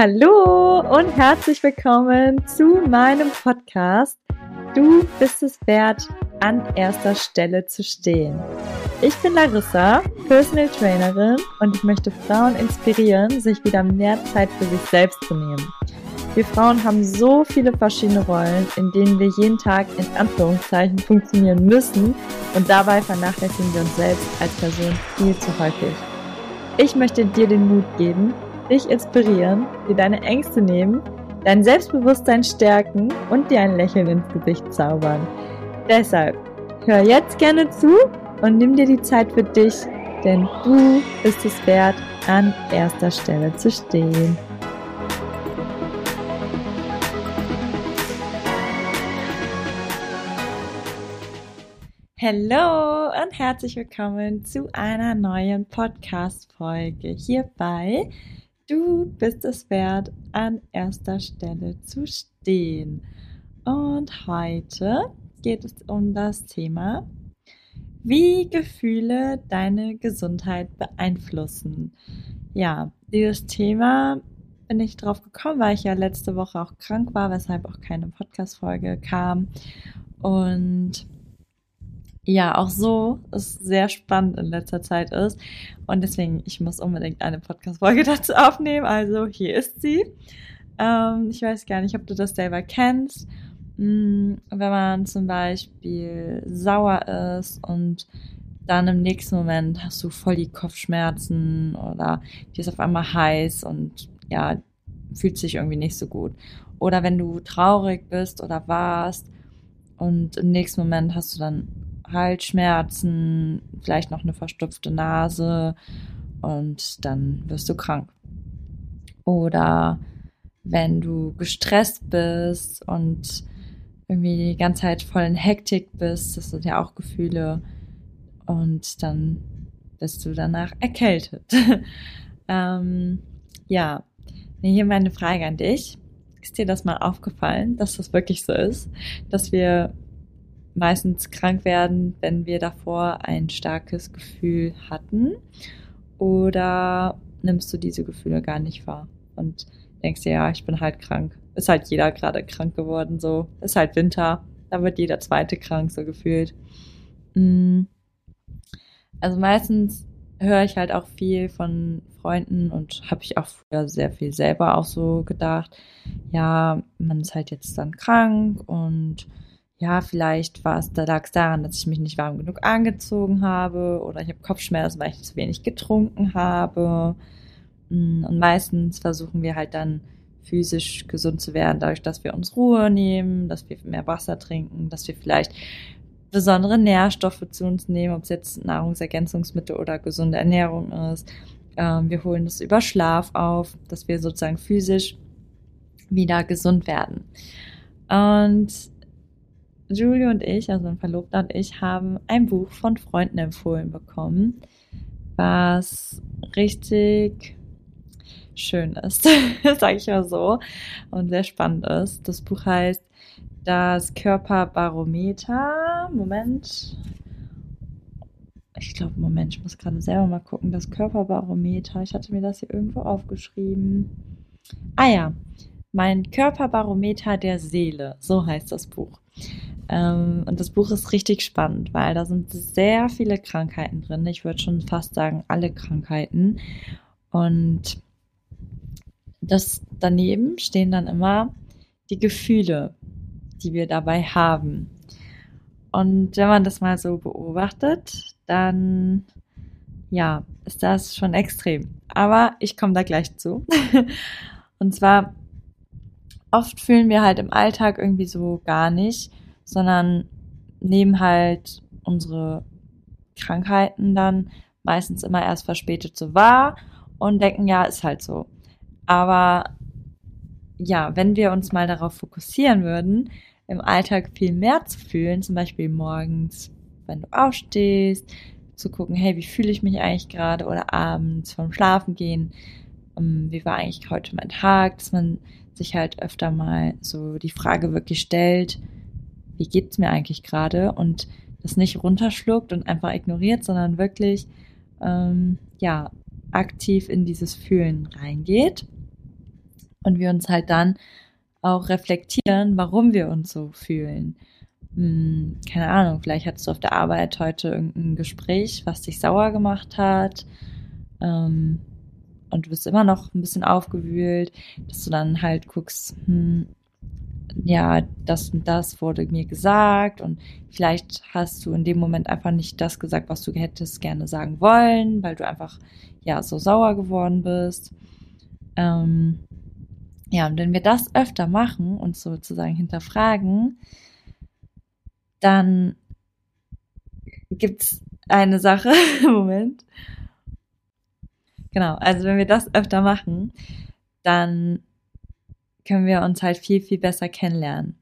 Hallo und herzlich willkommen zu meinem Podcast. Du bist es wert, an erster Stelle zu stehen. Ich bin Larissa, Personal Trainerin und ich möchte Frauen inspirieren, sich wieder mehr Zeit für sich selbst zu nehmen. Wir Frauen haben so viele verschiedene Rollen, in denen wir jeden Tag in Anführungszeichen funktionieren müssen und dabei vernachlässigen wir uns selbst als Person viel zu häufig. Ich möchte dir den Mut geben, dich inspirieren, dir deine Ängste nehmen, dein Selbstbewusstsein stärken und dir ein Lächeln ins Gesicht zaubern. Deshalb hör jetzt gerne zu und nimm dir die Zeit für dich, denn du bist es wert, an erster Stelle zu stehen. Hallo und herzlich willkommen zu einer neuen Podcast-Folge hierbei. Du bist es wert, an erster Stelle zu stehen. Und heute geht es um das Thema, wie Gefühle deine Gesundheit beeinflussen. Ja, dieses Thema bin ich drauf gekommen, weil ich ja letzte Woche auch krank war, weshalb auch keine Podcast-Folge kam. Und ja auch so es sehr spannend in letzter Zeit ist. Und deswegen, ich muss unbedingt eine Podcast-Folge dazu aufnehmen. Also hier ist sie. Ähm, ich weiß gar nicht, ob du das selber kennst. Hm, wenn man zum Beispiel sauer ist und dann im nächsten Moment hast du voll die Kopfschmerzen oder dir ist auf einmal heiß und ja, fühlt sich irgendwie nicht so gut. Oder wenn du traurig bist oder warst und im nächsten Moment hast du dann Halsschmerzen, vielleicht noch eine verstopfte Nase und dann wirst du krank. Oder wenn du gestresst bist und irgendwie die ganze Zeit voll in Hektik bist, das sind ja auch Gefühle und dann bist du danach erkältet. ähm, ja, hier meine Frage an dich. Ist dir das mal aufgefallen, dass das wirklich so ist, dass wir meistens krank werden, wenn wir davor ein starkes Gefühl hatten? Oder nimmst du diese Gefühle gar nicht wahr und denkst dir, ja, ich bin halt krank. Ist halt jeder gerade krank geworden, so. Ist halt Winter, da wird jeder zweite krank, so gefühlt. Mm. Also meistens höre ich halt auch viel von Freunden und habe ich auch früher sehr viel selber auch so gedacht, ja, man ist halt jetzt dann krank und ja, vielleicht war es, da lag es daran, dass ich mich nicht warm genug angezogen habe oder ich habe Kopfschmerzen, weil ich zu wenig getrunken habe. Mm, und meistens versuchen wir halt dann physisch gesund zu werden, dadurch, dass wir uns Ruhe nehmen, dass wir mehr Wasser trinken, dass wir vielleicht besondere Nährstoffe zu uns nehmen, ob es jetzt Nahrungsergänzungsmittel oder gesunde Ernährung ist. Ähm, wir holen das über Schlaf auf, dass wir sozusagen physisch wieder gesund werden. Und Julie und ich, also mein Verlobter und ich, haben ein Buch von Freunden empfohlen bekommen, was richtig schön ist, sage ich mal so, und sehr spannend ist. Das Buch heißt Das Körperbarometer. Moment. Ich glaube, Moment, ich muss gerade selber mal gucken. Das Körperbarometer. Ich hatte mir das hier irgendwo aufgeschrieben. Ah ja, mein Körperbarometer der Seele. So heißt das Buch. Ähm, und das Buch ist richtig spannend, weil da sind sehr viele Krankheiten drin. Ich würde schon fast sagen, alle Krankheiten. Und das daneben stehen dann immer die Gefühle, die wir dabei haben. Und wenn man das mal so beobachtet, dann ja, ist das schon extrem. Aber ich komme da gleich zu. Und zwar, oft fühlen wir halt im Alltag irgendwie so gar nicht, sondern nehmen halt unsere Krankheiten dann meistens immer erst verspätet so wahr und denken, ja, ist halt so. Aber ja, wenn wir uns mal darauf fokussieren würden, im Alltag viel mehr zu fühlen, zum Beispiel morgens, wenn du aufstehst, zu gucken, hey, wie fühle ich mich eigentlich gerade oder abends vom Schlafen gehen, um, wie war eigentlich heute mein Tag, dass man sich halt öfter mal so die Frage wirklich stellt, wie geht's mir eigentlich gerade und das nicht runterschluckt und einfach ignoriert, sondern wirklich ähm, ja aktiv in dieses Fühlen reingeht, Und wir uns halt dann auch reflektieren, warum wir uns so fühlen. Hm, keine Ahnung, vielleicht hattest du auf der Arbeit heute irgendein Gespräch, was dich sauer gemacht hat. Ähm, und du bist immer noch ein bisschen aufgewühlt, dass du dann halt guckst, hm, ja, das und das wurde mir gesagt und vielleicht hast du in dem Moment einfach nicht das gesagt, was du hättest gerne sagen wollen, weil du einfach ja so sauer geworden bist. Ähm, ja, und wenn wir das öfter machen und sozusagen hinterfragen, dann gibt's eine Sache, Moment. Genau, also wenn wir das öfter machen, dann können wir uns halt viel, viel besser kennenlernen.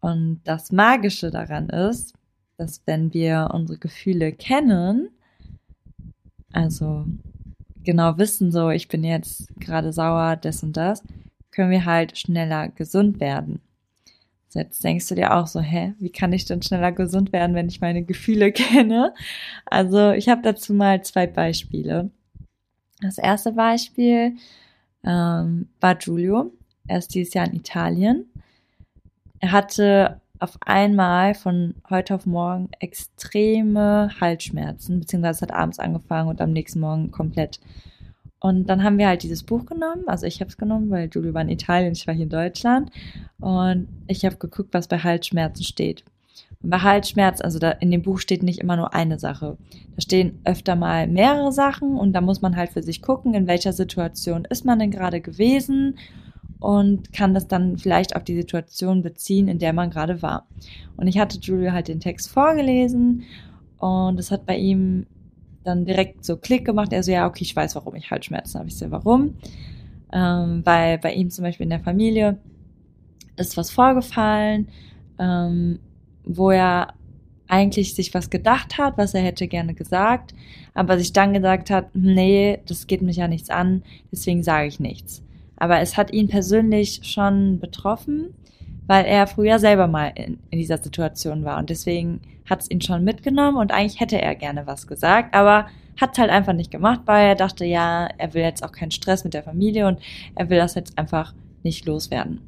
Und das Magische daran ist, dass wenn wir unsere Gefühle kennen, also genau wissen, so ich bin jetzt gerade sauer, das und das, können wir halt schneller gesund werden. Jetzt denkst du dir auch so, hä, wie kann ich denn schneller gesund werden, wenn ich meine Gefühle kenne? Also ich habe dazu mal zwei Beispiele. Das erste Beispiel ähm, war Giulio. Er ist dieses Jahr in Italien. Er hatte auf einmal von heute auf morgen extreme Halsschmerzen, beziehungsweise hat abends angefangen und am nächsten Morgen komplett. Und dann haben wir halt dieses Buch genommen, also ich habe es genommen, weil Julie war in Italien, ich war hier in Deutschland und ich habe geguckt, was bei Halsschmerzen steht. Und bei Halsschmerzen, also da in dem Buch steht nicht immer nur eine Sache. Da stehen öfter mal mehrere Sachen und da muss man halt für sich gucken, in welcher Situation ist man denn gerade gewesen und kann das dann vielleicht auf die Situation beziehen, in der man gerade war. Und ich hatte Julia halt den Text vorgelesen und es hat bei ihm dann direkt so Klick gemacht. Er so, ja, okay, ich weiß, warum ich Halsschmerzen habe. Ich so, warum? Ähm, weil bei ihm zum Beispiel in der Familie ist was vorgefallen, ähm, wo er eigentlich sich was gedacht hat, was er hätte gerne gesagt, aber sich dann gesagt hat, nee, das geht mich ja nichts an, deswegen sage ich nichts. Aber es hat ihn persönlich schon betroffen, weil er früher selber mal in, in dieser Situation war und deswegen hat es ihn schon mitgenommen und eigentlich hätte er gerne was gesagt, aber hat halt einfach nicht gemacht, weil er dachte, ja, er will jetzt auch keinen Stress mit der Familie und er will das jetzt einfach nicht loswerden.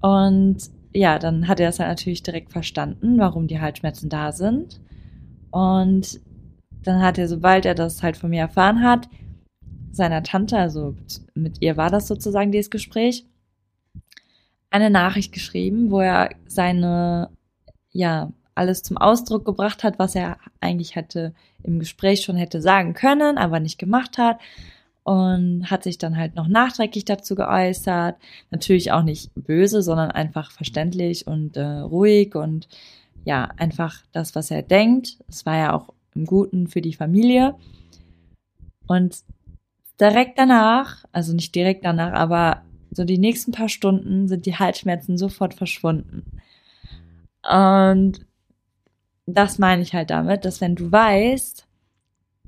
Und ja, dann hat er das halt natürlich direkt verstanden, warum die Halsschmerzen da sind. Und dann hat er, sobald er das halt von mir erfahren hat, seiner Tante, also mit ihr war das sozusagen dieses Gespräch, eine Nachricht geschrieben, wo er seine, ja, alles zum Ausdruck gebracht hat, was er eigentlich hätte im Gespräch schon hätte sagen können, aber nicht gemacht hat und hat sich dann halt noch nachträglich dazu geäußert. Natürlich auch nicht böse, sondern einfach verständlich und äh, ruhig und ja, einfach das, was er denkt. Es war ja auch im Guten für die Familie. Und direkt danach, also nicht direkt danach, aber so die nächsten paar Stunden sind die Halsschmerzen sofort verschwunden. Und das meine ich halt damit, dass wenn du weißt,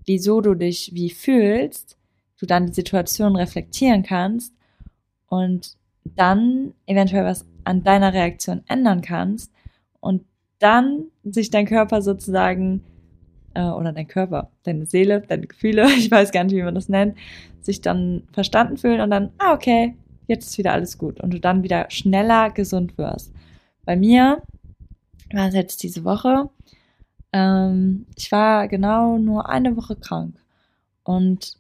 wieso du dich wie fühlst, du dann die Situation reflektieren kannst und dann eventuell was an deiner Reaktion ändern kannst und dann sich dein Körper sozusagen äh, oder dein Körper, deine Seele, deine Gefühle, ich weiß gar nicht, wie man das nennt, sich dann verstanden fühlen und dann, ah, okay, jetzt ist wieder alles gut und du dann wieder schneller gesund wirst. Bei mir war es jetzt diese Woche, ähm, ich war genau nur eine Woche krank und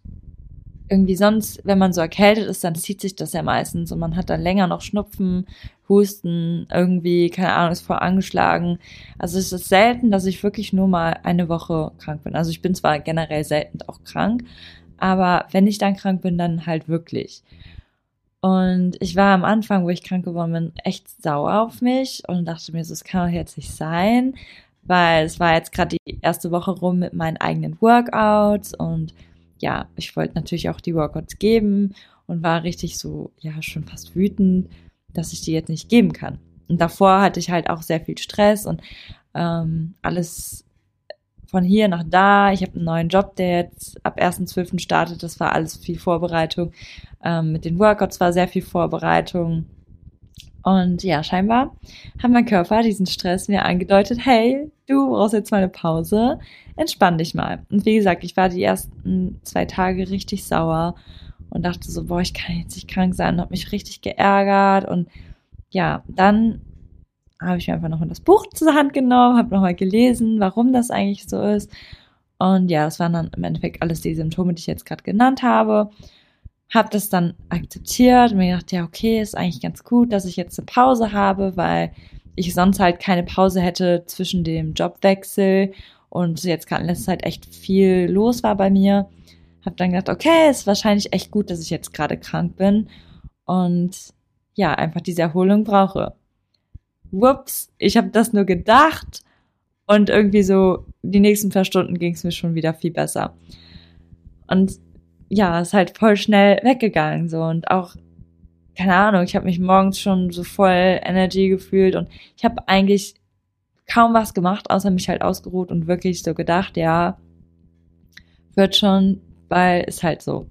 irgendwie sonst, wenn man so erkältet ist, dann zieht sich das ja meistens und man hat dann länger noch Schnupfen, Husten, irgendwie, keine Ahnung, ist voll angeschlagen. Also es ist selten, dass ich wirklich nur mal eine Woche krank bin. Also ich bin zwar generell selten auch krank, aber wenn ich dann krank bin, dann halt wirklich. Und ich war am Anfang, wo ich krank geworden bin, echt sauer auf mich und dachte mir so, es kann doch jetzt nicht sein, weil es war jetzt gerade die erste Woche rum mit meinen eigenen Workouts und ja, ich wollte natürlich auch die Workouts geben und war richtig so, ja, schon fast wütend, dass ich die jetzt nicht geben kann. Und davor hatte ich halt auch sehr viel Stress und ähm, alles von hier nach da. Ich habe einen neuen Job, der jetzt ab 1.12. startet. Das war alles viel Vorbereitung. Ähm, mit den Workouts war sehr viel Vorbereitung. Und ja, scheinbar hat mein Körper diesen Stress mir angedeutet, hey, du brauchst jetzt mal eine Pause, entspann dich mal. Und wie gesagt, ich war die ersten zwei Tage richtig sauer und dachte so, boah, ich kann jetzt nicht krank sein und habe mich richtig geärgert und ja, dann habe ich mir einfach noch das Buch zur Hand genommen, habe nochmal gelesen, warum das eigentlich so ist. Und ja, das waren dann im Endeffekt alles die Symptome, die ich jetzt gerade genannt habe. Habe das dann akzeptiert und mir gedacht, ja, okay, ist eigentlich ganz gut, dass ich jetzt eine Pause habe, weil ich sonst halt keine Pause hätte zwischen dem Jobwechsel und jetzt gerade in letzter Zeit echt viel los war bei mir. Habe dann gedacht, okay, ist wahrscheinlich echt gut, dass ich jetzt gerade krank bin und ja, einfach diese Erholung brauche. Whoops, ich habe das nur gedacht und irgendwie so die nächsten paar Stunden ging es mir schon wieder viel besser. Und ja, ist halt voll schnell weggegangen so und auch keine Ahnung, ich habe mich morgens schon so voll Energy gefühlt und ich habe eigentlich kaum was gemacht, außer mich halt ausgeruht und wirklich so gedacht, ja, wird schon, weil ist halt so.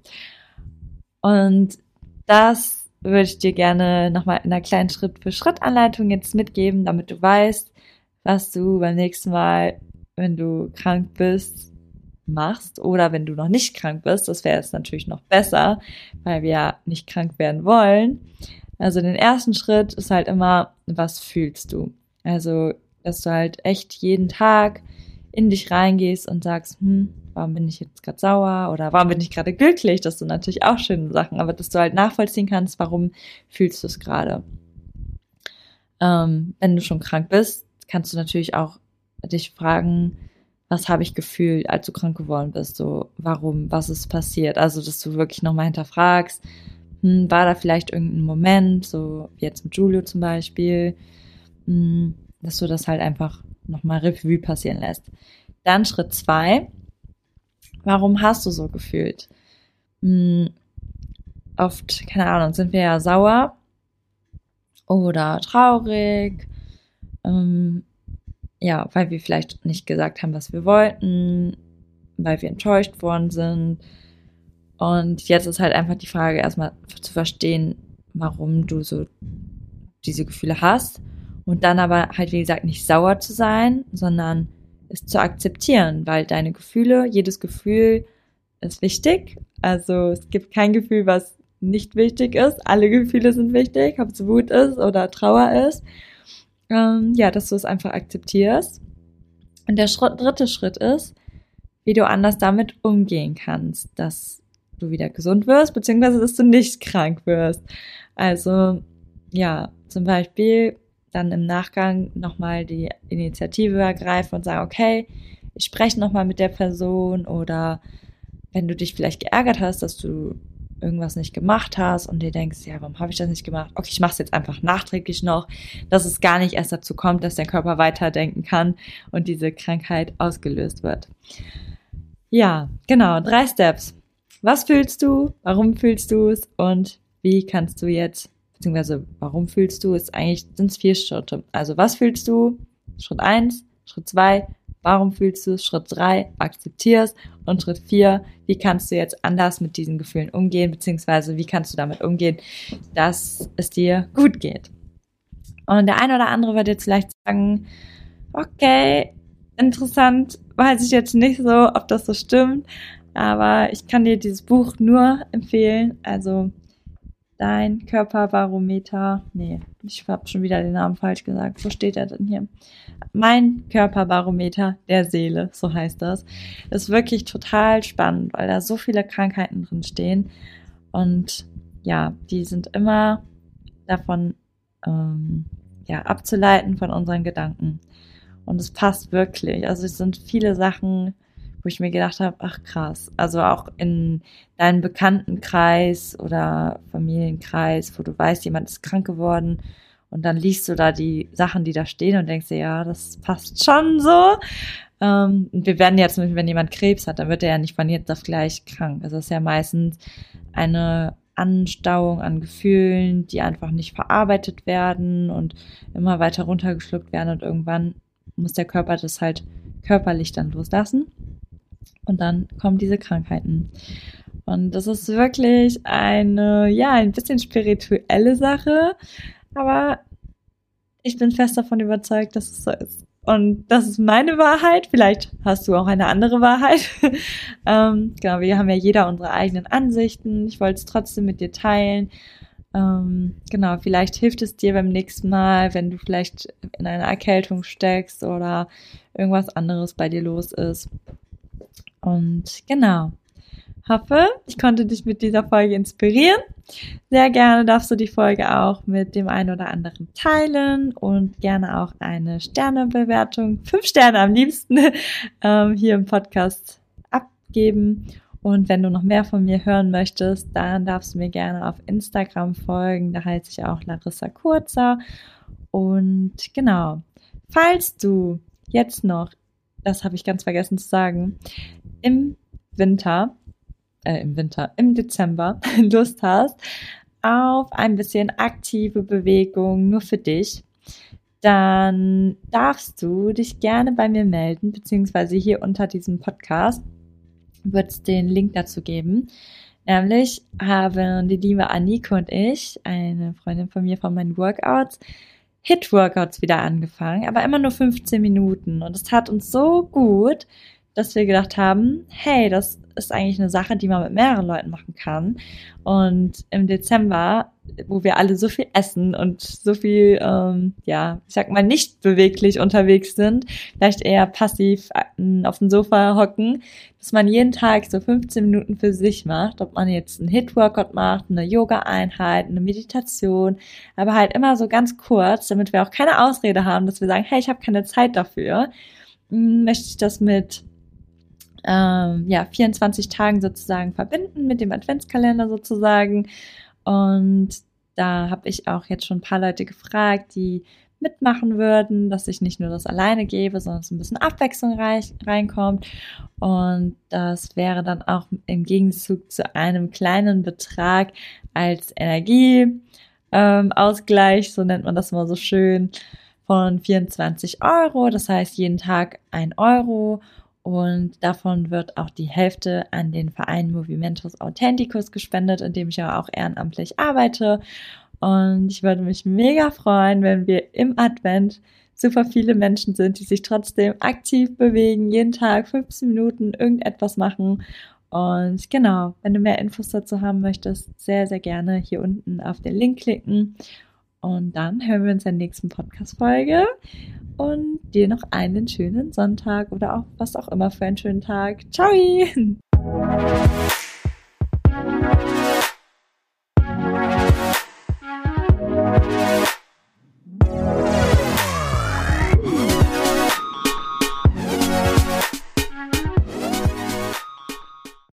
Und das würde ich dir gerne nochmal in einer kleinen Schritt-für-Schritt-Anleitung jetzt mitgeben, damit du weißt, was du beim nächsten Mal, wenn du krank bist, machst oder wenn du noch nicht krank bist, das wäre jetzt natürlich noch besser, weil wir ja nicht krank werden wollen. Also den ersten Schritt ist halt immer, was fühlst du? Also, dass du halt echt jeden Tag in dich reingehst und sagst, hm, warum bin ich jetzt gerade sauer oder warum bin ich gerade glücklich? Das sind natürlich auch schöne Sachen, aber dass du halt nachvollziehen kannst, warum fühlst du es gerade. Ähm, wenn du schon krank bist, kannst du natürlich auch dich fragen, was habe ich gefühlt, als du krank geworden bist, so warum, was ist passiert, also dass du wirklich nochmal hinterfragst, hm, war da vielleicht irgendein Moment, so wie jetzt mit Julio zum Beispiel, hm, dass du das halt einfach nochmal Revue passieren lässt. Dann Schritt zwei, warum hast du so gefühlt? Hm, oft, keine Ahnung, sind wir ja sauer oder traurig, ähm, ja, weil wir vielleicht nicht gesagt haben, was wir wollten, weil wir enttäuscht worden sind. Und jetzt ist halt einfach die Frage, erstmal zu verstehen, warum du so diese Gefühle hast. Und dann aber halt, wie gesagt, nicht sauer zu sein, sondern es zu akzeptieren, weil deine Gefühle, jedes Gefühl ist wichtig. Also es gibt kein Gefühl, was nicht wichtig ist. Alle Gefühle sind wichtig, ob es Wut ist oder Trauer ist ähm, ja, dass du es einfach akzeptierst. Und der Schritt, dritte Schritt ist, wie du anders damit umgehen kannst, dass du wieder gesund wirst, beziehungsweise dass du nicht krank wirst. Also, ja, zum Beispiel dann im Nachgang nochmal die Initiative ergreifen und sagen, okay, ich spreche nochmal mit der Person oder wenn du dich vielleicht geärgert hast, dass du irgendwas nicht gemacht hast und dir denkst, ja, warum habe ich das nicht gemacht? Okay, ich mache es jetzt einfach nachträglich noch, dass es gar nicht erst dazu kommt, dass der Körper weiterdenken kann und diese Krankheit ausgelöst wird. Ja, genau, drei Steps. Was fühlst du? Warum fühlst du es? Und wie kannst du jetzt, beziehungsweise warum fühlst du es? Eigentlich sind es vier Schritte. Also was fühlst du? Schritt eins, Schritt zwei, Warum fühlst du es? Schritt drei, akzeptierst. Und Schritt vier, wie kannst du jetzt anders mit diesen Gefühlen umgehen, beziehungsweise wie kannst du damit umgehen, dass es dir gut geht. Und der eine oder andere wird jetzt vielleicht sagen, okay, interessant, weiß ich jetzt nicht so, ob das so stimmt, aber ich kann dir dieses Buch nur empfehlen. Also Dein Körperbarometer. Nee, ich habe schon wieder den Namen falsch gesagt. Wo steht er denn hier? Mein Körperbarometer der Seele, so heißt das. Ist wirklich total spannend, weil da so viele Krankheiten drin stehen. Und ja, die sind immer davon ähm, ja, abzuleiten von unseren Gedanken. Und es passt wirklich. Also es sind viele Sachen, wo ich mir gedacht habe, ach krass. Also auch in deinem Bekanntenkreis oder Familienkreis, wo du weißt, jemand ist krank geworden und dann liest du da die Sachen, die da stehen und denkst dir, ja, das passt schon so. Ähm, wir werden jetzt, wenn jemand Krebs hat, dann wird er ja nicht von jetzt auf gleich krank. Also es ist ja meistens eine Anstauung an Gefühlen, die einfach nicht verarbeitet werden und immer weiter runtergeschluckt werden und irgendwann muss der Körper das halt körperlich dann loslassen. Und dann kommen diese Krankheiten. Und das ist wirklich eine, ja, ein bisschen spirituelle Sache. Aber ich bin fest davon überzeugt, dass es so ist. und das ist meine Wahrheit. Vielleicht hast du auch eine andere Wahrheit. ähm, genau, wir haben ja jeder unsere eigenen Ansichten. Ich wollte es trotzdem mit dir teilen. Ähm, genau, vielleicht hilft es dir beim nächsten Mal, wenn du vielleicht in einer Erkältung steckst oder irgendwas anderes bei dir los ist. Und genau hoffe, ich konnte dich mit dieser Folge inspirieren. Sehr gerne darfst du die Folge auch mit dem einen oder anderen teilen und gerne auch eine Sternebewertung, fünf Sterne am liebsten, ähm, hier im Podcast abgeben. Und wenn du noch mehr von mir hören möchtest, dann darfst du mir gerne auf Instagram folgen. Da heiße ich auch Larissa Kurzer. Und genau, falls du jetzt noch, das habe ich ganz vergessen zu sagen, im Winter äh, im Winter, im Dezember Lust hast auf ein bisschen aktive Bewegung nur für dich, dann darfst du dich gerne bei mir melden, beziehungsweise hier unter diesem Podcast wird es den Link dazu geben. Nämlich haben die liebe Anike und ich, eine Freundin von mir von meinen Workouts, Hit-Workouts wieder angefangen, aber immer nur 15 Minuten. Und es tat uns so gut, dass wir gedacht haben, hey, das ist eigentlich eine Sache, die man mit mehreren Leuten machen kann. Und im Dezember, wo wir alle so viel essen und so viel, ähm, ja, ich sag mal, nicht beweglich unterwegs sind, vielleicht eher passiv äh, auf dem Sofa hocken, dass man jeden Tag so 15 Minuten für sich macht, ob man jetzt einen Hit-Workout macht, eine Yoga-Einheit, eine Meditation, aber halt immer so ganz kurz, damit wir auch keine Ausrede haben, dass wir sagen, hey, ich habe keine Zeit dafür, hm, möchte ich das mit ähm, ja, 24 Tagen sozusagen verbinden mit dem Adventskalender sozusagen. Und da habe ich auch jetzt schon ein paar Leute gefragt, die mitmachen würden, dass ich nicht nur das alleine gebe, sondern es ein bisschen Abwechslung reinkommt. Und das wäre dann auch im Gegenzug zu einem kleinen Betrag als Energieausgleich, ähm, so nennt man das mal so schön, von 24 Euro. Das heißt jeden Tag ein Euro und davon wird auch die Hälfte an den Verein Movimentus Authenticus gespendet, in dem ich ja auch ehrenamtlich arbeite. Und ich würde mich mega freuen, wenn wir im Advent super viele Menschen sind, die sich trotzdem aktiv bewegen, jeden Tag 15 Minuten irgendetwas machen. Und genau, wenn du mehr Infos dazu haben möchtest, sehr, sehr gerne hier unten auf den Link klicken. Und dann hören wir uns in der nächsten Podcast-Folge und dir noch einen schönen Sonntag oder auch was auch immer für einen schönen Tag. Ciao!